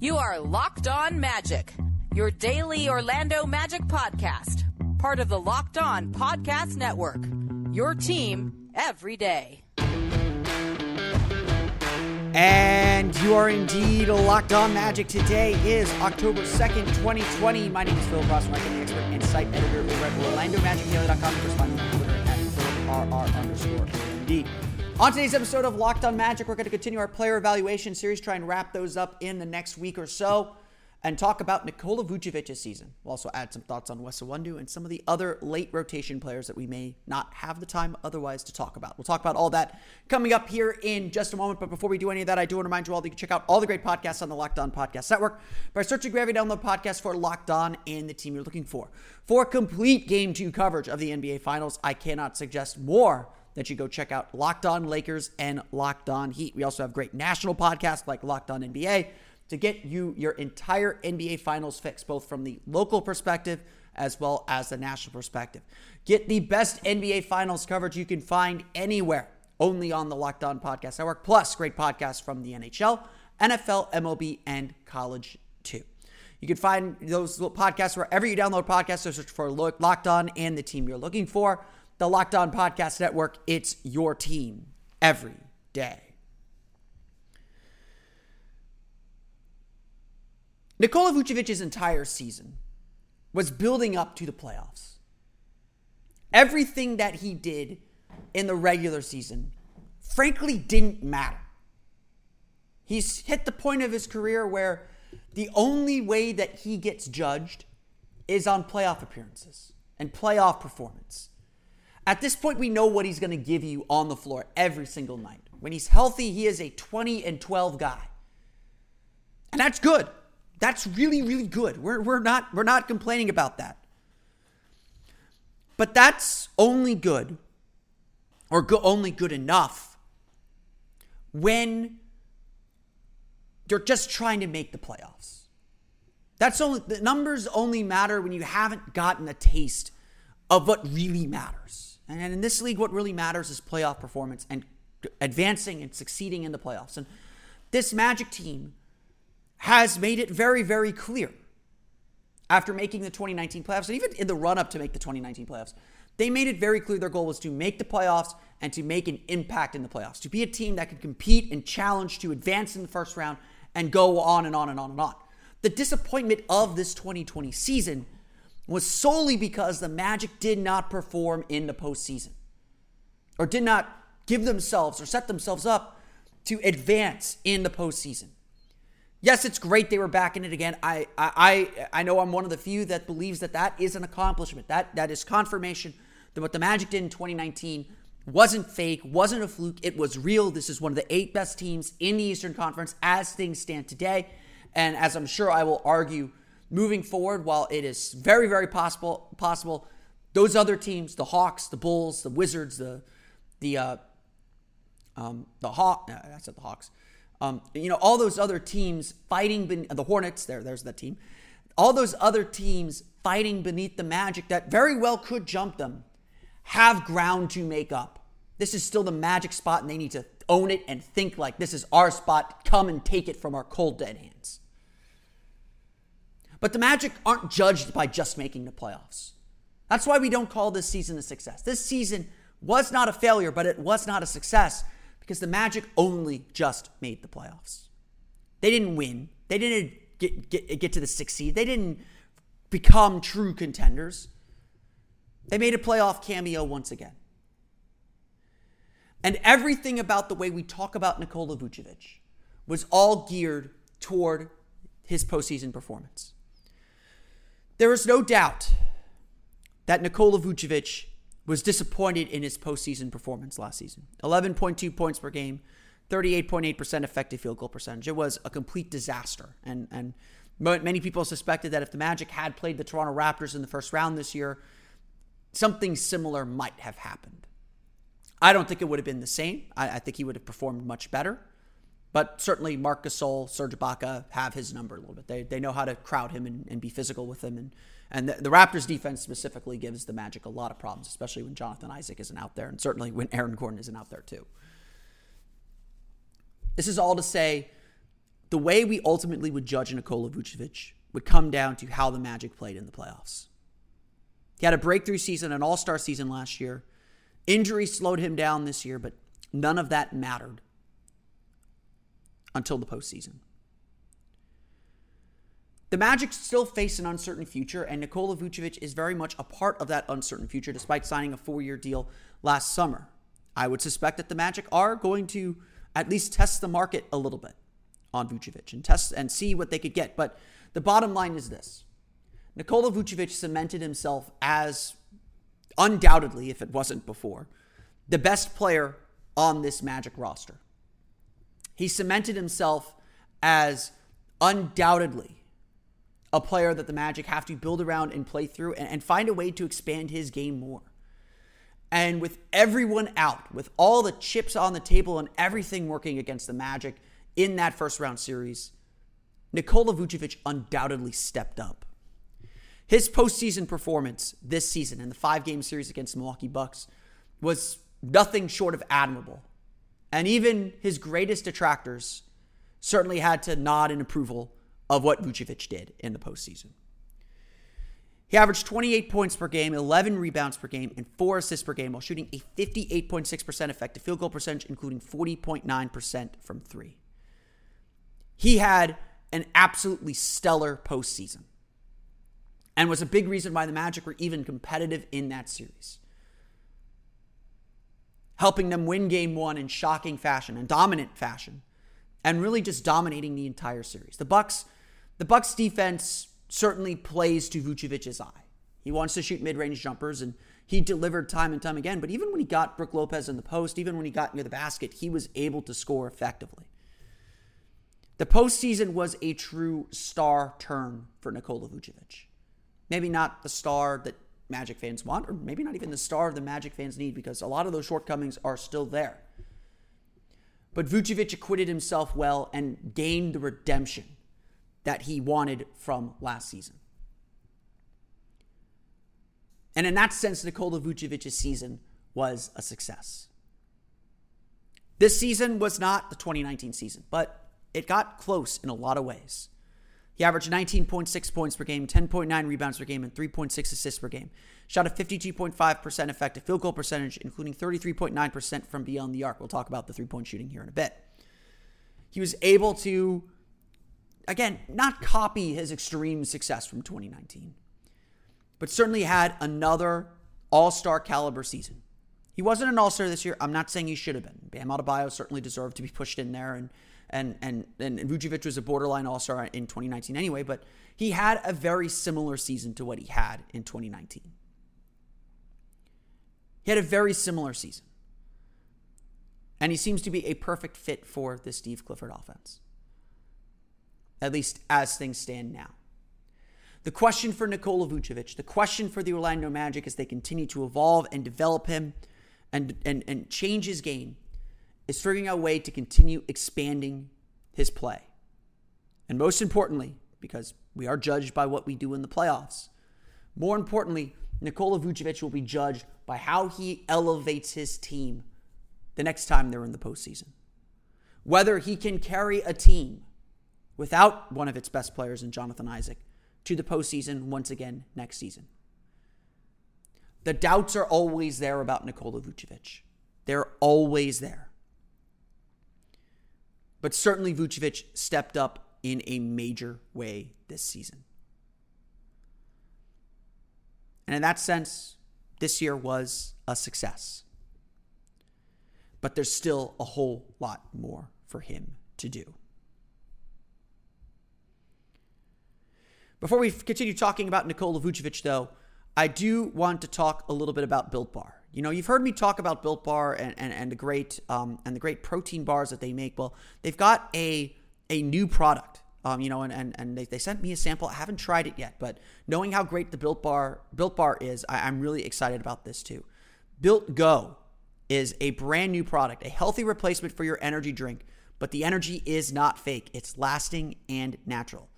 You are Locked On Magic, your daily Orlando Magic podcast, part of the Locked On Podcast Network. Your team every day. And you are indeed locked on magic. Today is October 2nd, 2020. My name is Philip Ross, marketing expert and site editor over at OrlandoMagicDaily.com. Find me on Twitter at PhilipRR underscore MD. On today's episode of Locked on Magic, we're going to continue our player evaluation series, try and wrap those up in the next week or so and talk about Nikola Vucevic's season. We'll also add some thoughts on Wes Iwundu and some of the other late rotation players that we may not have the time otherwise to talk about. We'll talk about all that coming up here in just a moment. But before we do any of that, I do want to remind you all that you can check out all the great podcasts on the Locked On Podcast Network by searching Gravity Download Podcast for Locked On and the team you're looking for. For complete game two coverage of the NBA Finals, I cannot suggest more that you go check out Locked On Lakers and Locked On Heat. We also have great national podcasts like Locked On NBA to get you your entire NBA Finals fix, both from the local perspective as well as the national perspective. Get the best NBA Finals coverage you can find anywhere, only on the Locked On Podcast Network, plus great podcasts from the NHL, NFL, MLB, and college too. You can find those podcasts wherever you download podcasts. So search for Locked On and the team you're looking for. The Locked On Podcast Network, it's your team every day. Nikola Vucevic's entire season was building up to the playoffs. Everything that he did in the regular season, frankly, didn't matter. He's hit the point of his career where the only way that he gets judged is on playoff appearances and playoff performance. At this point, we know what he's going to give you on the floor every single night. When he's healthy, he is a 20 and 12 guy. And that's good. That's really, really good. We're, we're not we're not complaining about that. But that's only good, or go, only good enough, when you're just trying to make the playoffs. That's only the numbers only matter when you haven't gotten a taste of what really matters. And in this league, what really matters is playoff performance and advancing and succeeding in the playoffs. And this Magic team has made it very, very clear after making the 2019 playoffs, and even in the run up to make the 2019 playoffs, they made it very clear their goal was to make the playoffs and to make an impact in the playoffs, to be a team that could compete and challenge to advance in the first round and go on and on and on and on. The disappointment of this 2020 season was solely because the Magic did not perform in the postseason or did not give themselves or set themselves up to advance in the postseason. Yes, it's great they were back in it again. I, I, I know I'm one of the few that believes that that is an accomplishment. That that is confirmation that what the Magic did in 2019 wasn't fake, wasn't a fluke. It was real. This is one of the eight best teams in the Eastern Conference as things stand today, and as I'm sure I will argue moving forward, while it is very, very possible, possible, those other teams, the Hawks, the Bulls, the Wizards, the the uh, um, the Hawk, I said the Hawks um, you know, all those other teams fighting ben- the Hornets. There, there's that team. All those other teams fighting beneath the Magic that very well could jump them have ground to make up. This is still the Magic spot, and they need to own it and think like this is our spot. Come and take it from our cold dead hands. But the Magic aren't judged by just making the playoffs. That's why we don't call this season a success. This season was not a failure, but it was not a success because the Magic only just made the playoffs. They didn't win. They didn't get, get, get to the sixth seed. They didn't become true contenders. They made a playoff cameo once again. And everything about the way we talk about Nikola Vucevic was all geared toward his postseason performance. There is no doubt that Nikola Vucevic was disappointed in his postseason performance last season. 11.2 points per game, 38.8% effective field goal percentage. It was a complete disaster. And and many people suspected that if the Magic had played the Toronto Raptors in the first round this year, something similar might have happened. I don't think it would have been the same. I, I think he would have performed much better. But certainly, Marc Gasol, Serge Ibaka have his number a little bit. They, they know how to crowd him and, and be physical with him. And, and the, the, Raptors defense specifically gives the Magic a lot of problems, especially when Jonathan Isaac isn't out there, and certainly when Aaron Gordon isn't out there, too. This is all to say the way we ultimately would judge Nikola Vucevic would come down to how the Magic played in the playoffs. He had a breakthrough season, an all star season last year. Injury slowed him down this year, but none of that mattered until the postseason. The Magic still face an uncertain future, and Nikola Vucevic is very much a part of that uncertain future despite signing a four year deal last summer. I would suspect that the Magic are going to at least test the market a little bit on Vucevic and test and see what they could get. But the bottom line is this Nikola Vucevic cemented himself as undoubtedly, if it wasn't before, the best player on this Magic roster. He cemented himself as undoubtedly a player that the Magic have to build around and play through and, and, find a way to expand his game more. And with everyone out, with all the chips on the table and everything working against the Magic in that first round series, Nikola Vucevic undoubtedly stepped up. His postseason performance this season in the five game series against the Milwaukee Bucks was nothing short of admirable. And even his greatest detractors certainly had to nod in approval of what Vucevic did in the postseason. He averaged 28 points per game, 11 rebounds per game, and four assists per game while shooting a 58.6% effective field goal percentage, including 40.9% from three. He had an absolutely stellar postseason and was a big reason why the Magic were even competitive in that series. Helping them win game one in shocking fashion and dominant fashion, and really just dominating the entire series. The Bucks, the Bucks defense certainly plays to Vucevic's eye. He wants to shoot mid-range jumpers, and he delivered time and time again. But even when he got Brook Lopez in the post, even when he got near the basket, he was able to score effectively. The postseason was a true star turn for Nikola Vucevic. Maybe not the star that Magic fans want, or maybe not even the star of the Magic fans need, because a lot of those shortcomings are still there. But Vucevic acquitted himself well and gained the redemption that he wanted from last season. And in that sense, Nikola Vucevic's season was a success. This season was not the 2019 season, but it got close in a lot of ways. He averaged 19.6 points per game, 10.9 rebounds per game, and 3.6 assists per game. Shot a 52.5% effective field goal percentage, including 33.9% from beyond the arc. We'll talk about the three point shooting here in a bit. He was able to, again, not copy his extreme success from 2019, but certainly had another all star caliber season. He wasn't an all star this year. I'm not saying he should have been. Bam Adebayo certainly deserved to be pushed in there, and and and and Vucevic was a borderline All Star in 2019 anyway, but he had a very similar season to what he had in 2019. He had a very similar season, and he seems to be a perfect fit for the Steve Clifford offense, at least as things stand now. The question for Nikola Vucevic, the question for the Orlando Magic as they continue to evolve and develop him and, and, and change his game is figuring out a way to continue expanding his play. And most importantly, because we are judged by what we do in the playoffs, more importantly, Nikola Vucevic will be judged by how he elevates his team the next time they're in the postseason. Whether he can carry a team without one of its best players in Jonathan Isaac to the postseason once again next season. The doubts are always there about Nikola Vucevic. They're always there. But certainly Vucevic stepped up in a major way this season. And in that sense, this year was a success. But there's still a whole lot more for him to do. Before we continue talking about Nikola Vucevic, though, I do want to talk a little bit about Built Bar. You know, you've heard me talk about Built Bar and, and, and the great um, and the great protein bars that they make. Well, they've got a a new product Um, you know, and, and, and they, they sent me a sample. I haven't tried it yet, but knowing how great the Built Bar Built Bar is, I, I'm really excited about this too. Built Go is a brand new product, a healthy replacement for your energy drink, but the energy is not fake. It's lasting and natural.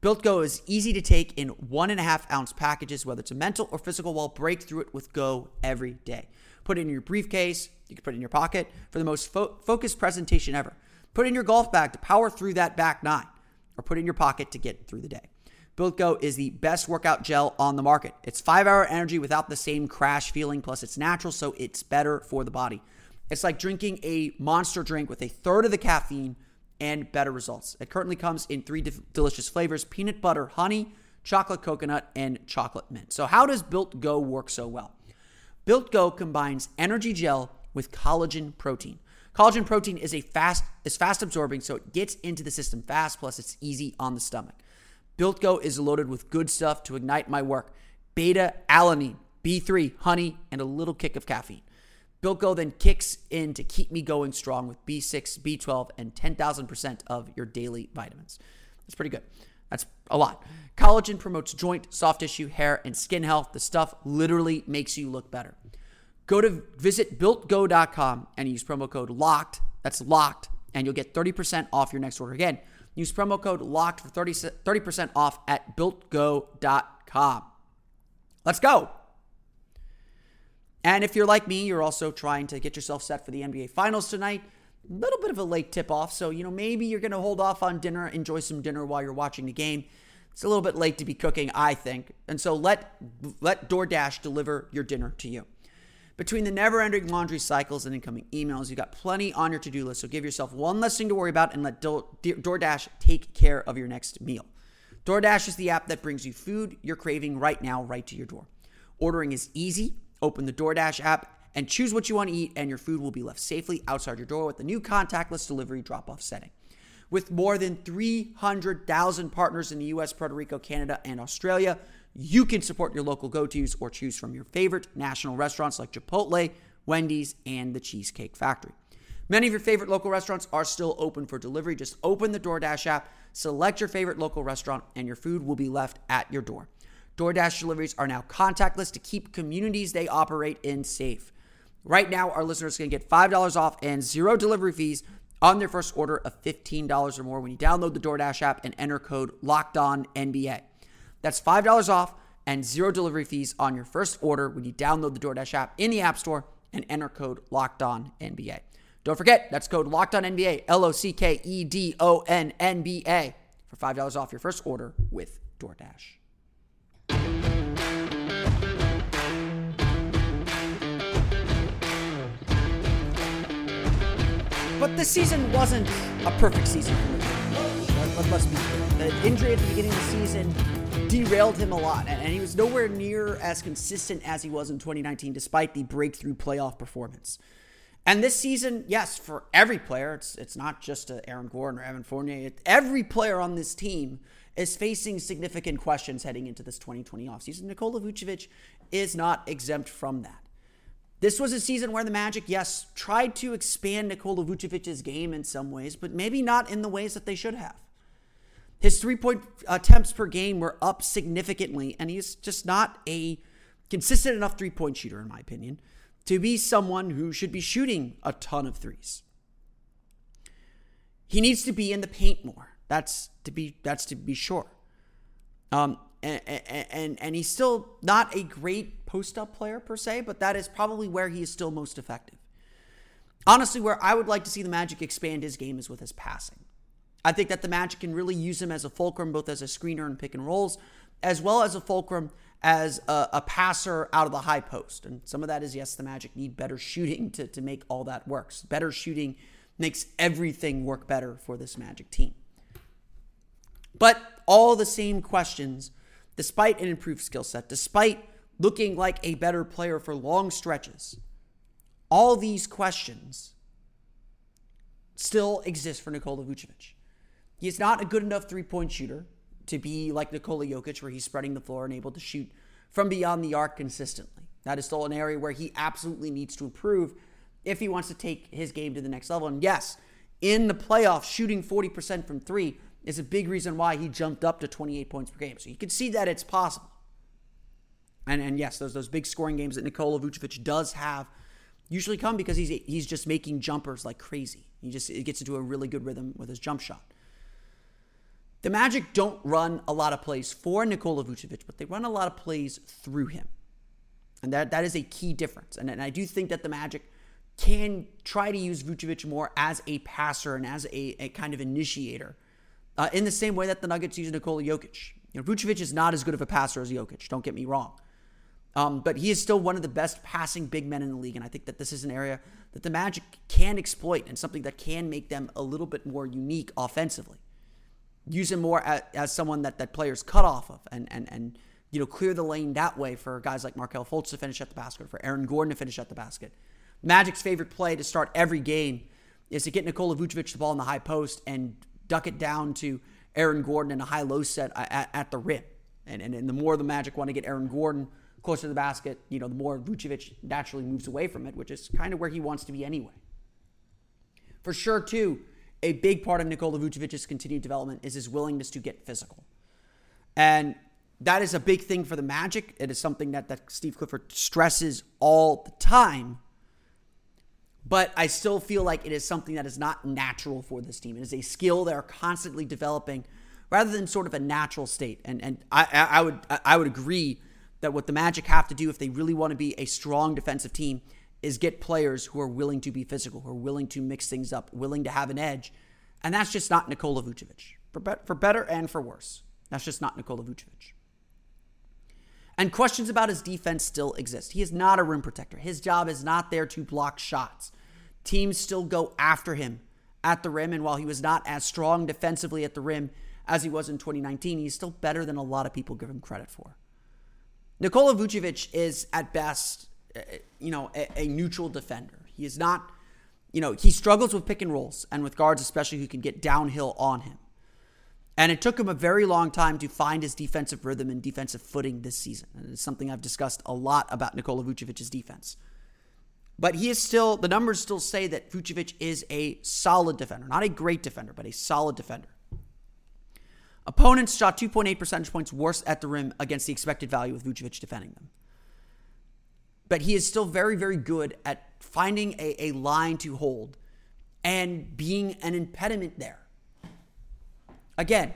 Built Go is easy to take in one and a half ounce packages, whether it's a mental or physical wall, break through it with Go every day. Put it in your briefcase, you can put it in your pocket for the most fo- focused presentation ever. Put it in your golf bag to power through that back nine, or put it in your pocket to get through the day. Built Go is the best workout gel on the market. It's five hour energy without the same crash feeling, plus it's natural, so it's better for the body. It's like drinking a monster drink with a third of the caffeine and better results. It currently comes in three delicious flavors peanut butter, honey, chocolate coconut, and chocolate mint. So, how does Built Go work so well? Built Go combines energy gel with collagen protein. Collagen protein is a fast is fast absorbing, so it gets into the system fast. Plus, it's easy on the stomach. Built Go is loaded with good stuff to ignite my work: beta alanine, B3, honey, and a little kick of caffeine. Built Go then kicks in to keep me going strong with B6, B12, and 10,000% of your daily vitamins. That's pretty good. That's a lot. Collagen promotes joint, soft tissue, hair, and skin health. The stuff literally makes you look better. Go to visit builtgo.com and use promo code LOCKED. That's locked, and you'll get 30% off your next order. Again, use promo code LOCKED for 30, 30% off at builtgo.com. Let's go. And if you're like me, you're also trying to get yourself set for the NBA Finals tonight. A little bit of a late tip off, so you know maybe you're going to hold off on dinner, enjoy some dinner while you're watching the game. It's a little bit late to be cooking, I think. And so let let DoorDash deliver your dinner to you. Between the never-ending laundry cycles and incoming emails, you've got plenty on your to-do list. So give yourself one less thing to worry about and let DoorDash take care of your next meal. DoorDash is the app that brings you food you're craving right now right to your door. Ordering is easy Open the DoorDash app and choose what you want to eat, and your food will be left safely outside your door with the new contactless delivery drop off setting. With more than 300,000 partners in the US, Puerto Rico, Canada, and Australia, you can support your local go tos or choose from your favorite national restaurants like Chipotle, Wendy's, and the Cheesecake Factory. Many of your favorite local restaurants are still open for delivery. Just open the DoorDash app, select your favorite local restaurant, and your food will be left at your door. DoorDash deliveries are now contactless to keep communities they operate in safe. Right now, our listeners can get $5 off and zero delivery fees on their first order of $15 or more when you download the DoorDash app and enter code LOCKEDONNBA. That's $5 off and zero delivery fees on your first order when you download the DoorDash app in the App Store and enter code LOCKEDONNBA. Don't forget, that's code LOCKEDONNBA, L O C K E D O N N B A, for $5 off your first order with DoorDash. But the season wasn't a perfect season for Let, us be clear. The injury at the beginning of the season derailed him a lot, and he was nowhere near as consistent as he was in 2019, despite the breakthrough playoff performance. And this season, yes, for every player, it's it's not just uh, Aaron Gordon or Evan Fournier. Every player on this team is facing significant questions heading into this 2020 offseason. Nikola Vucevic is not exempt from that. This was a season where the Magic, yes, tried to expand Nikola Vucevic's game in some ways, but maybe not in the ways that they should have. His three point attempts per game were up significantly, and he's just not a consistent enough three point shooter, in my opinion, to be someone who should be shooting a ton of threes. He needs to be in the paint more. That's to be that's to be sure. Um, and, and, and he's still not a great post up player per se, but that is probably where he is still most effective. Honestly, where I would like to see the Magic expand his game is with his passing. I think that the Magic can really use him as a fulcrum, both as a screener and pick and rolls, as well as a fulcrum as a, a, passer out of the high post. And some of that is, yes, the Magic need better shooting to, to make all that works. Better shooting makes everything work better for this Magic team. But all the same questions despite an improved skill set, despite looking like a better player for long stretches, all these questions still exist for Nikola Vucevic. He's not a good enough three point shooter to be like Nikola Jokic, where he's spreading the floor and able to shoot from beyond the arc consistently. That is still an area where he absolutely needs to improve if he wants to take his game to the next level. And yes, in the playoffs, shooting 40% from three is a big reason why he jumped up to 28 points per game. So you can see that it's possible. And, and yes, those, those big scoring games that Nikola Vucevic does have usually come because he's, he's just making jumpers like crazy. He just it gets into a really good rhythm with his jump shot. The Magic don't run a lot of plays for Nikola Vucevic, but they run a lot of plays through him. And that, that is a key difference. And, and I do think that the Magic can try to use Vucevic more as a passer and as a, a kind of initiator uh, in the same way that the Nuggets use Nikola Jokic. You know, Vucevic is not as good of a passer as Jokic, don't get me wrong. Um, but he is still one of the best passing big men in the league. And I think that this is an area that the Magic can exploit and something that can make them a little bit more unique offensively. Use him more as, as someone that, that players cut off of and, and, and you know, clear the lane that way for guys like Markelle Fultz to finish at the basket, for Aaron Gordon to finish at the basket. Magic's favorite play to start every game is to get Nikola Vucevic the ball in the high post and duck it down to Aaron Gordon in a high-low set uh, at, at the rim. And, and, and the more the Magic want to get Aaron Gordon closer to the basket, you know, the more Vucevic naturally moves away from it, which is kind of where he wants to be anyway. For sure, too, a big part of Nikola Vucevic's continued development is his willingness to get physical. And that is a big thing for the Magic. It is something that, that Steve Clifford stresses all the time. But I still feel like it is something that is not natural for this team. It is a skill they are constantly developing rather than sort of a natural state. And and I, I would I would agree that what the Magic have to do if they really want to be a strong defensive team is get players who are willing to be physical, who are willing to mix things up, willing to have an edge. And that's just not Nikola Vucevic. For, be- for better and for worse. That's just not Nikola Vucevic. And questions about his defense still exist. He is not a rim protector. His job is not there to block shots. Teams still go after him at the rim. And while he was not as strong defensively at the rim as he was in 2019, he's still better than a lot of people give him credit for. Nikola Vucevic is at best, you know, a, a, neutral defender. He is not, you know, he struggles with pick and rolls and with guards, especially who can get downhill on him. And it took him a very long time to find his defensive rhythm and defensive footing this season. And it's something I've discussed a lot about Nikola Vucevic's defense. But he is still, the numbers still say that Vucevic is a solid defender. Not a great defender, but a solid defender. Opponents shot 2.8 percentage points worse at the rim against the expected value with Vucevic defending them. But he is still very, very good at finding a, a line to hold and being an impediment there. Again,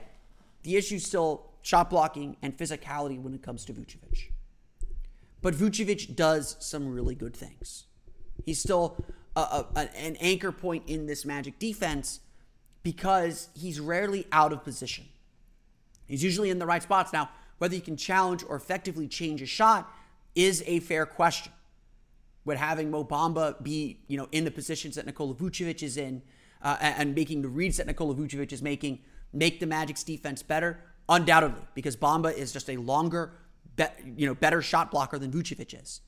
the issue is still shot blocking and physicality when it comes to Vucevic. But Vucevic does some really good things. He's still a, a, an anchor point in this Magic defense because he's rarely out of position. He's usually in the right spots. Now, whether he can challenge or effectively change a shot is a fair question. Would having Mo Bamba be, you know, in the positions that Nikola Vucevic is in uh, and making the reads that Nikola Vucevic is making make the Magic's defense better? Undoubtedly, because Bamba is just a longer, be, you know, better shot blocker than Vucevic is.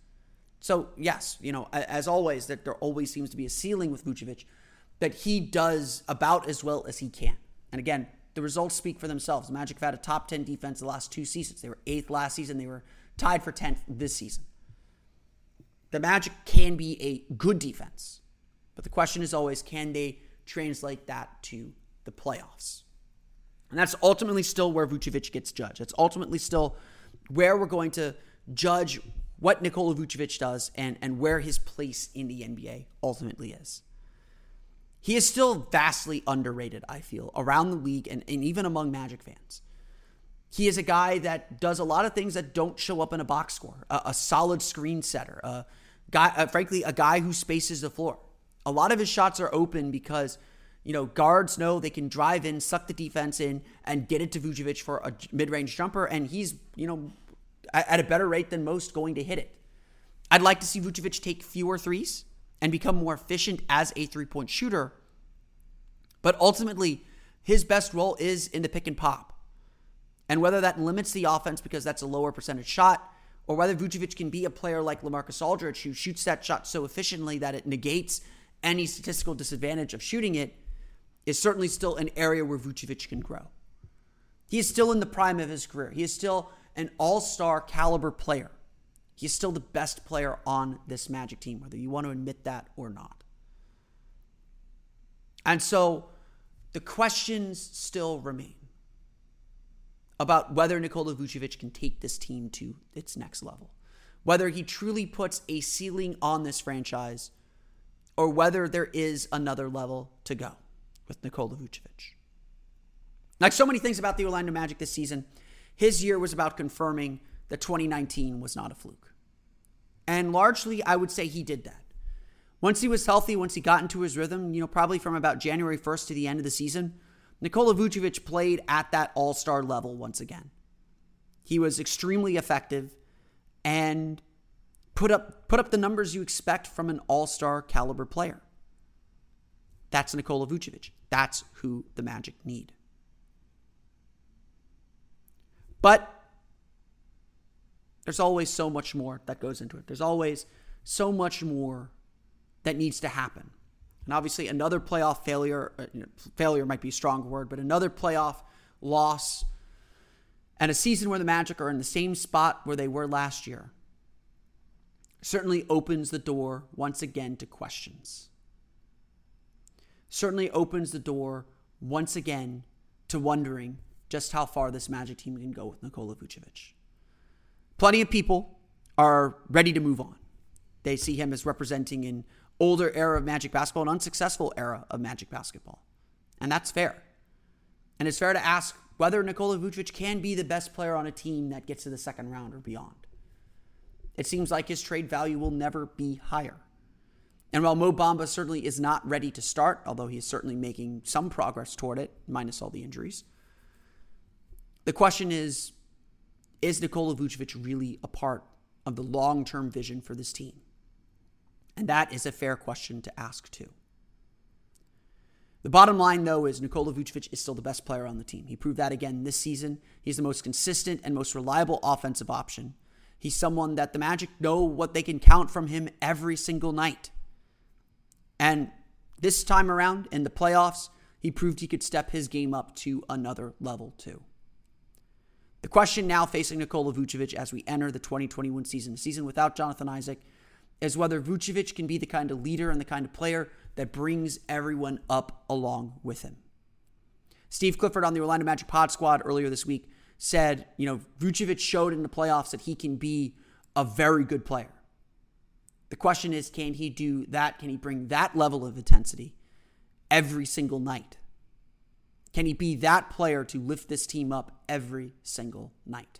So yes, you know, as always, that there always seems to be a ceiling with Vucevic that he does about as well as he can. And again, the results speak for themselves. Magic have had a top 10 defense the last two seasons. They were eighth last season. They were tied for 10th this season. The Magic can be a good defense. But the question is always can they translate that to the playoffs? And that's ultimately still where Vucevic gets judged. It's ultimately still where we're going to judge what Nikola Vucevic does and, and where his place in the NBA ultimately is he is still vastly underrated, I feel, around the league and, and even among Magic fans. He is a guy that does a lot of things that don't show up in a box score. A, a solid screen setter, a guy, uh, frankly, a guy who spaces the floor. A lot of his shots are open because you know guards know they can drive in, suck the defense in, and get it to Vucevic for a mid-range jumper, and he's you know at a better rate than most going to hit it. I'd like to see Vucevic take fewer threes and become more efficient as a three point shooter. But ultimately, his best role is in the pick and pop. And whether that limits the offense because that's a lower percentage shot, or whether Vucevic can be a player like LaMarcus Aldridge who shoots that shot so efficiently that it negates any statistical disadvantage of shooting it, is certainly still an area where Vucevic can grow. He is still in the prime of his career. He is still an all star caliber player. He's still the best player on this Magic team, whether you want to admit that or not. And so the questions still remain about whether Nikola Vucevic can take this team to its next level, whether he truly puts a ceiling on this franchise, or whether there is another level to go with Nikola Vucevic. Like so many things about the Orlando Magic this season, his year was about confirming that 2019 was not a fluke. And largely, I would say he did that. Once he was healthy, once he got into his rhythm, you know, probably from about January 1st to the end of the season, Nikola Vucevic played at that all star level once again. He was extremely effective and put up, put up the numbers you expect from an all star caliber player. That's Nikola Vucevic. That's who the Magic need. But there's always so much more that goes into it. There's always so much more that needs to happen. And obviously, another playoff failure, uh, you know, failure might be a strong word, but another playoff loss and a season where the Magic are in the same spot where they were last year certainly opens the door once again to questions. Certainly opens the door once again to wondering just how far this Magic team can go with Nikola Vucevic. Plenty of people are ready to move on. They see him as representing an older era of Magic basketball, an unsuccessful era of Magic basketball. And that's fair. And it's fair to ask whether Nikola Vucevic can be the best player on a team that gets to the second round or beyond. It seems like his trade value will never be higher. And while Mo Bamba certainly is not ready to start, although he is certainly making some progress toward it, minus all the injuries, the question is is Nikola Vucevic really a part of the long term vision for this team? And that is a fair question to ask, too. The bottom line, though, is Nikola Vucevic is still the best player on the team. He proved that again this season. He's the most consistent and most reliable offensive option. He's someone that the Magic know what they can count from him every single night. And this time around in the playoffs, he proved he could step his game up to another level, too. The question now facing Nikola Vucevic as we enter the 2021 season, the season without Jonathan Isaac, is whether Vucevic can be the kind of leader and the kind of player that brings everyone up along with him. Steve Clifford on the Orlando Magic Pod Squad earlier this week said, you know, Vucevic showed in the playoffs that he can be a very good player. The question is, can he do that? Can he bring that level of intensity every single night? Can he be that player to lift this team up every single night?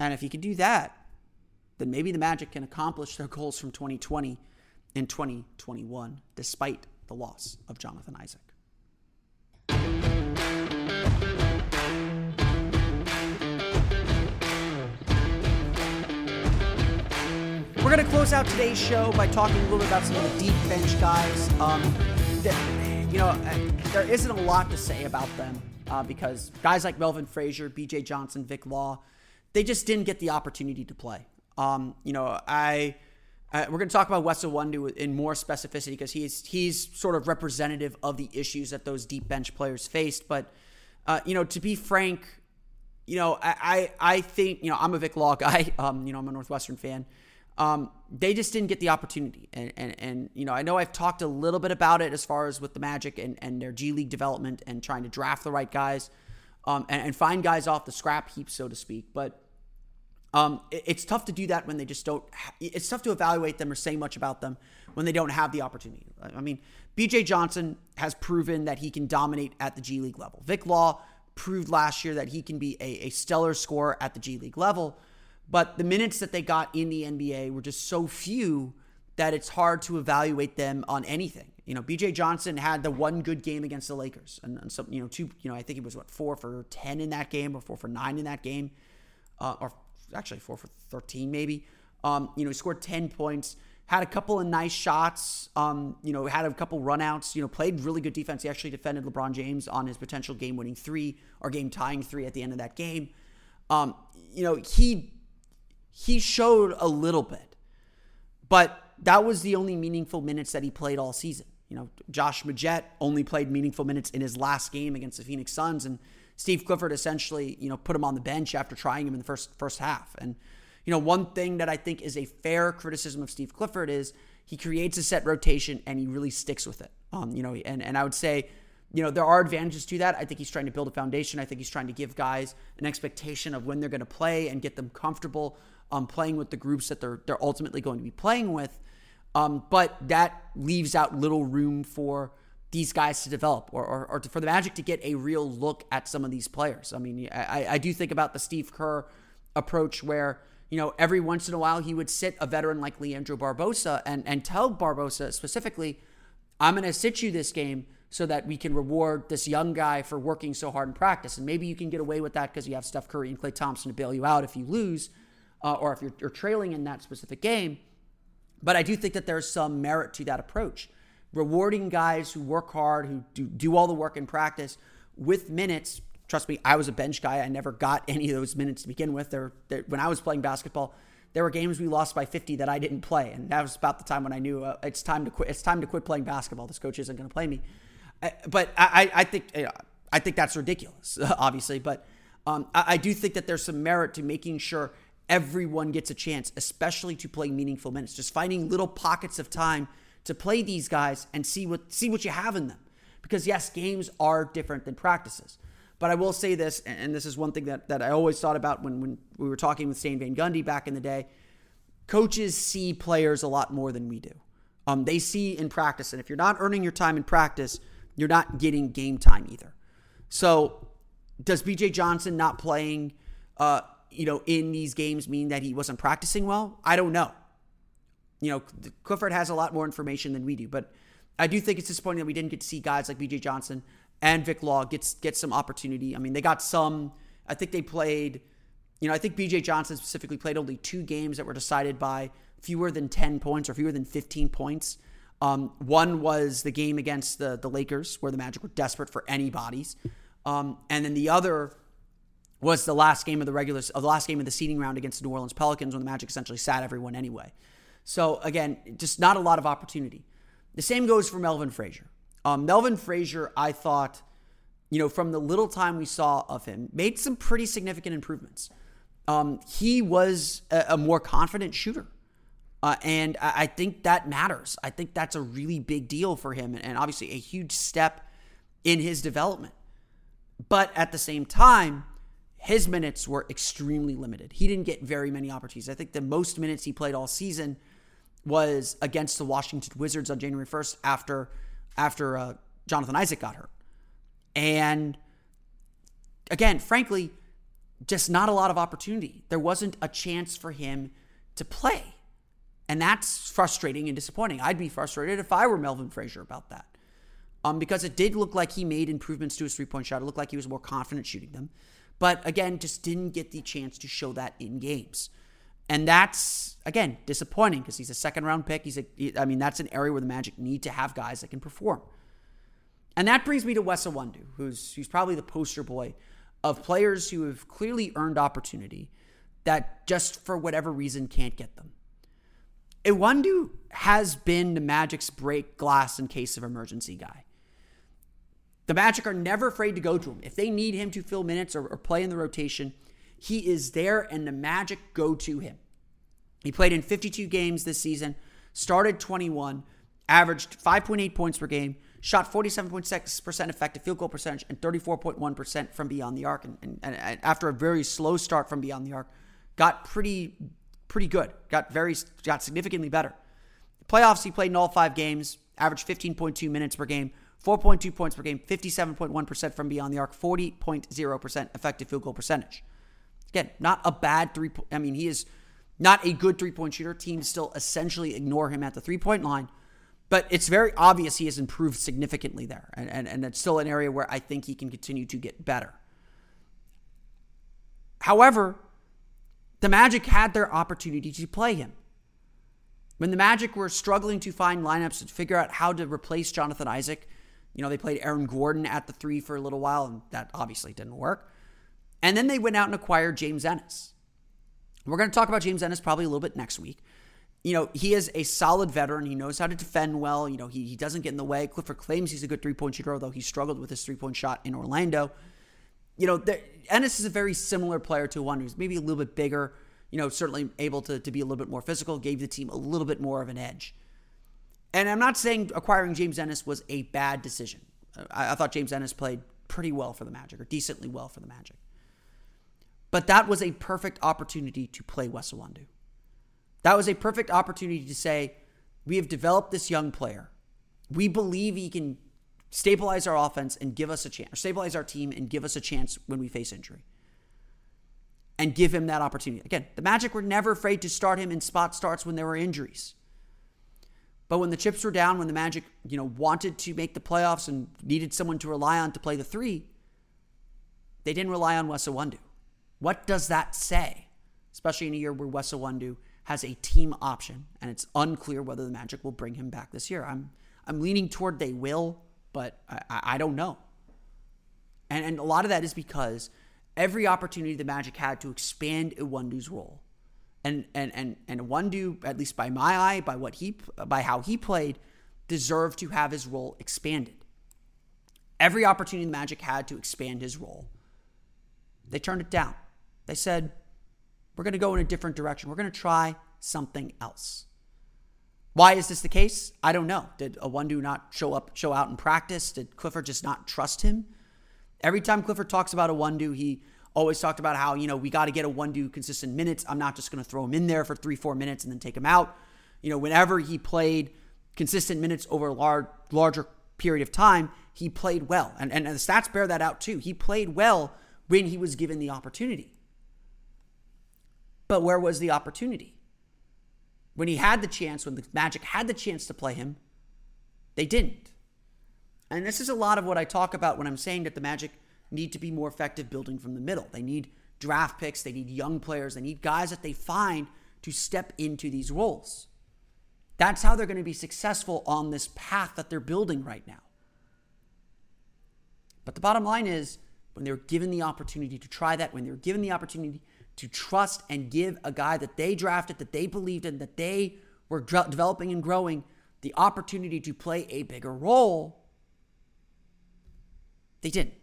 And if you can do that, then maybe the Magic can accomplish their goals from 2020 in 2021, despite the loss of Jonathan Isaac. We're going to close out today's show by talking a little bit about some of the deep bench guys. Um, that, you know, uh, there isn't a lot to say about them uh, because guys like Melvin Frazier, B.J. Johnson, Vic Law, they just didn't get the opportunity to play. Um, you know, I uh, we're going to talk about Wes Iwundu in more specificity because he's he's sort of representative of the issues that those deep bench players faced. But uh, you know, to be frank, you know, I, I, I think you know I'm a Vic Law guy. Um, you know, I'm a Northwestern fan. Um, they just didn't get the opportunity, and, and and you know, I know I've talked a little bit about it as far as with the Magic and and their G League development and trying to draft the right guys um, and, and, find guys off the scrap heap, so to speak. But um, it, it's tough to do that when they just don't. Ha- it's tough to evaluate them or say much about them when they don't have the opportunity. I mean, B.J. Johnson has proven that he can dominate at the G League level. Vic Law proved last year that he can be a, a stellar scorer at the G League level. But the minutes that they got in the NBA were just so few that it's hard to evaluate them on anything. You know, BJ Johnson had the one good game against the Lakers, and, and some, you know, two, you know, I think he was what four for ten in that game, or four for nine in that game, uh, or actually four for thirteen maybe. Um, you know, he scored ten points, had a couple of nice shots, um, you know, had a couple runouts, you know, played really good defense. He actually defended LeBron James on his potential game winning three or game tying three at the end of that game. Um, you know, he he showed a little bit, but that was the only meaningful minutes that he played all season. You know, Josh Magette only played meaningful minutes in his last game against the Phoenix Suns, and Steve Clifford essentially, you know, put him on the bench after trying him in the first first half. And you know, one thing that I think is a fair criticism of Steve Clifford is he creates a set rotation and he really sticks with it. Um, you know, and and I would say, you know, there are advantages to that. I think he's trying to build a foundation. I think he's trying to give guys an expectation of when they're going to play and get them comfortable um, playing with the groups that they're they're ultimately going to be playing with. Um, but that leaves out little room for these guys to develop or, or, or to, for the Magic to get a real look at some of these players. I mean, I, I do think about the Steve Kerr approach where, you know, every once in a while he would sit a veteran like Leandro Barbosa and, and tell Barbosa specifically, I'm going to sit you this game so that we can reward this young guy for working so hard in practice. And maybe you can get away with that because you have Steph Curry and Klay Thompson to bail you out if you lose uh, or if you're, you're trailing in that specific game. But I do think that there's some merit to that approach. Rewarding guys who work hard, who do, do all the work in practice with minutes. Trust me, I was a bench guy. I never got any of those minutes to begin with. There, when I was playing basketball, there were games we lost by 50 that I didn't play, and that was about the time when I knew uh, it's time to quit. It's time to quit playing basketball. This coach isn't going to play me. I, but I, I think you know, I think that's ridiculous, obviously. But um, I, I do think that there's some merit to making sure everyone gets a chance, especially to play meaningful minutes. Just finding little pockets of time to play these guys and see what see what you have in them. Because yes, games are different than practices. But I will say this, and this is one thing that, that I always thought about when, when we were talking with Stan Van Gundy back in the day. Coaches see players a lot more than we do. Um, they see in practice, and if you're not earning your time in practice, you're not getting game time either. So, does BJ Johnson not playing uh, you know, in these games mean that he wasn't practicing well? I don't know. You know, Clifford has a lot more information than we do, but I do think it's disappointing that we didn't get to see guys like BJ Johnson and Vic Law get get some opportunity. I mean, they got some. I think they played. You know, I think BJ Johnson specifically played only two games that were decided by fewer than ten points or fewer than fifteen points. Um, one was the game against the the Lakers, where the Magic were desperate for any bodies, um, and then the other was the last game of the regular, of the last game of the seeding round against the New Orleans Pelicans when the Magic essentially sat everyone anyway. So again, just not a lot of opportunity. The same goes for Melvin Frazier. Um, Melvin Frazier, I thought, you know, from the little time we saw of him, made some pretty significant improvements. Um, he was a, a, more confident shooter. Uh, and I, I think that matters. I think that's a really big deal for him and, and obviously a huge step in his development. But at the same time, his minutes were extremely limited. He didn't get very many opportunities. I think the most minutes he played all season was against the Washington Wizards on January 1st after after uh, Jonathan Isaac got hurt. And again, frankly, just not a lot of opportunity. There wasn't a chance for him to play. And that's frustrating and disappointing. I'd be frustrated if I were Melvin Frazier about that. Um, because it did look like he made improvements to his three point shot. It looked like he was more confident shooting them. But again, just didn't get the chance to show that in games. And that's again disappointing because he's a second round pick. He's a, I mean, that's an area where the Magic need to have guys that can perform. And that brings me to Wes Iwundu, who's who's probably the poster boy of players who have clearly earned opportunity that just for whatever reason can't get them. Iwundu has been the Magic's break glass in case of emergency guy. The Magic are never afraid to go to him. If they need him to fill minutes or, or play in the rotation, he is there and the Magic go to him. He played in 52 games this season, started 21, averaged 5.8 points per game, shot 47.6% effective field goal percentage, and 34.1% from beyond the arc. And, and, and, after a very slow start from beyond the arc, got pretty pretty good. Got very got significantly better. Playoffs, he played in all five games, averaged 15.2 minutes per game, 4.2 points per game, 57.1% from beyond the arc, 40.0% effective field goal percentage. Again, not a bad three. I mean, he is not a good three point shooter. Teams still essentially ignore him at the three point line, but it's very obvious he has improved significantly there. And, and, and it's still an area where I think he can continue to get better. However, the Magic had their opportunity to play him. When the Magic were struggling to find lineups to figure out how to replace Jonathan Isaac, you know, they played Aaron Gordon at the three for a little while, and that obviously didn't work. And then they went out and acquired James Ennis. We're going to talk about James Ennis probably a little bit next week. You know, he is a solid veteran. He knows how to defend well. You know, he, he doesn't get in the way. Clifford claims he's a good three point shooter, although he struggled with his three point shot in Orlando. You know, Ennis is a very similar player to one who's maybe a little bit bigger, you know, certainly able to, to be a little bit more physical, gave the team a little bit more of an edge. And I'm not saying acquiring James Ennis was a bad decision. I, I thought James Ennis played pretty well for the Magic, or decently well for the Magic. But that was a perfect opportunity to play Wes That was a perfect opportunity to say, we have developed this young player. We believe he can stabilize our offense and give us a chance, stabilize our team and give us a chance when we face injury. And give him that opportunity. Again, the Magic were never afraid to start him in spot starts when there were injuries. But when the chips were down, when the Magic, you know, wanted to make the playoffs and needed someone to rely on to play the three, they didn't rely on Wes Iwundu. What does that say? Especially in a year where Wes Iwundu has a team option and it's unclear whether the Magic will bring him back this year. I'm I'm leaning toward they will, but I, I don't know. And, and a lot of that is because every opportunity the Magic had to expand Iwundu's role. And and and and Iwundu, at least by my eye, by what he by how he played, deserved to have his role expanded. Every opportunity the Magic had to expand his role, they turned it down. They said, we're going to go in a different direction. We're going to try something else. Why is this the case? I don't know. Did Iwundu not show up, show out in practice? Did Clifford just not trust him? Every time Clifford talks about Iwundu, he always talked about how, you know, we got to get Iwundu consistent minutes. I'm not just going to throw him in there for three, four minutes and then take him out. You know, whenever he played consistent minutes over a large, larger period of time, he played well. And, and the stats bear that out too. He played well when he was given the opportunity. But where was the opportunity? When he had the chance, when the Magic had the chance to play him, they didn't. And this is a lot of what I talk about when I'm saying that the Magic need to be more effective building from the middle. They need draft picks, they need young players, they need guys that they find to step into these roles. That's how they're going to be successful on this path that they're building right now. But the bottom line is when they're given the opportunity to try that, when they're given the opportunity to trust and give a guy that they drafted, that they believed in, that they were developing and growing, the opportunity to play a bigger role, they didn't.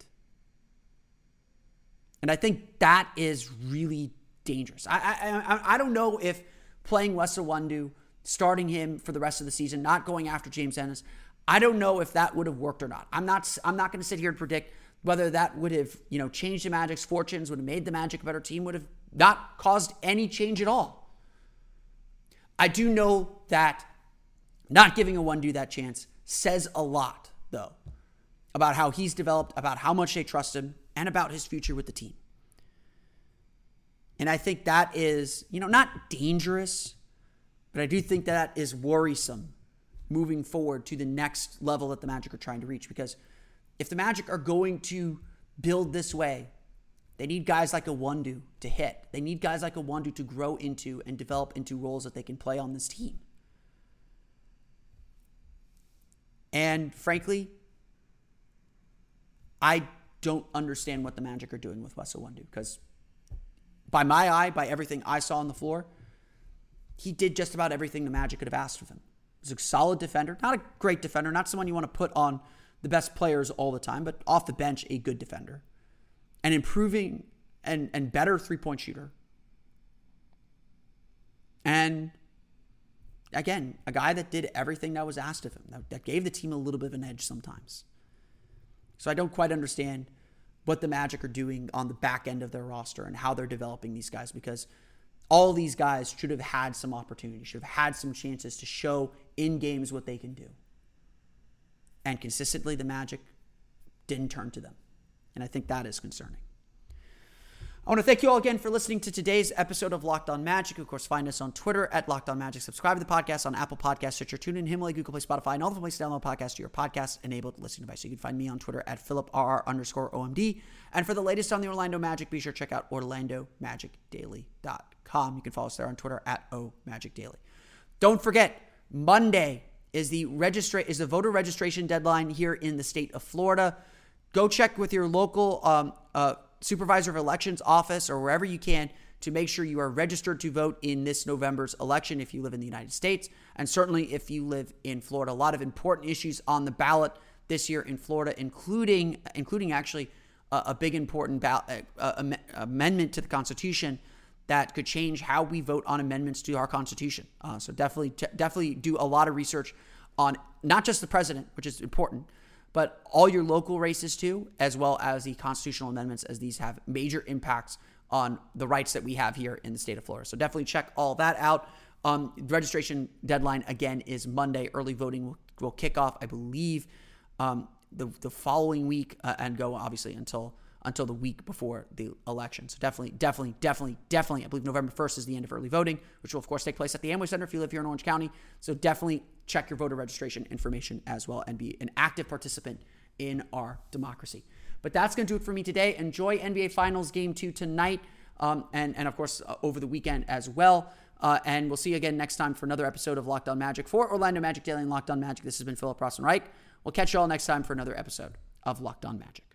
And I think that is really dangerous. I I, I, don't know if playing Wes Iwundu, starting him for the rest of the season, not going after James Ennis, I don't know if that would have worked or not. I'm not I'm not going to sit here and predict whether that would have, you know, changed the Magic's fortunes, would have made the Magic a better team, would have not caused any change at all. I do know that not giving Iwundu that chance says a lot, though, about how he's developed, about how much they trust him, and about his future with the team. And I think that is, you know, not dangerous, but I do think that is worrisome moving forward to the next level that the Magic are trying to reach. Because if the Magic are going to build this way, they need guys like a Iwundu to hit. They need guys like a Iwundu to grow into and develop into roles that they can play on this team. And frankly, I don't understand what the Magic are doing with Wes Iwundu because, by my eye, by everything I saw on the floor, he did just about everything the Magic could have asked of him. He's a solid defender, not a great defender, not someone you want to put on the best players all the time, but off the bench, a good defender an improving and, and better three point shooter. And again, a guy that did everything that was asked of him, that, that gave the team a little bit of an edge sometimes. So I don't quite understand what the Magic are doing on the back end of their roster and how they're developing these guys because all these guys should have had some opportunity, should have had some chances to show in games what they can do. And consistently, the Magic didn't turn to them. And I think that is concerning. I want to thank you all again for listening to today's episode of Locked On Magic. Of course, find us on Twitter at Locked On Magic. Subscribe to the podcast on Apple Podcasts, Stitcher, TuneIn, Himalaya, Google Play, Spotify, and all the places to download podcasts to your podcast-enabled listening device. So You can find me on Twitter at PhilipRR underscore OMD. And for the latest on the Orlando Magic, be sure to check out OrlandoMagicDaily.com. You can follow us there on Twitter at OMagicDaily. Don't forget, Monday is the registra- is the voter registration deadline here in the state of Florida. Go check with your local um, uh, supervisor of elections office or wherever you can to make sure you are registered to vote in this November's election if you live in the United States, and certainly if you live in Florida. A lot of important issues on the ballot this year in Florida, including including actually a, a big important ballot, uh, am- amendment to the Constitution that could change how we vote on amendments to our Constitution. Uh, so definitely t- definitely do a lot of research on not just the president, which is important, but all your local races too, as well as the constitutional amendments, as these have major impacts on the rights that we have here in the state of Florida. So definitely check all that out. Um, registration deadline again is Monday. Early voting will, will kick off, I believe, um, the the following week uh, and go obviously until until the week before the election. So definitely, definitely, definitely, definitely, I believe November 1st is the end of early voting, which will of course take place at the Amway Center if you live here in Orange County. So definitely check your voter registration information as well and be an active participant in our democracy. But that's going to do it for me today. Enjoy NBA Finals Game 2 tonight um, and, and, of course, uh, over the weekend as well. Uh, and we'll see you again next time for another episode of Locked On Magic for Orlando Magic Daily and Locked On Magic. This has been Philip Rossman-Reich. We'll catch you all next time for another episode of Locked On Magic.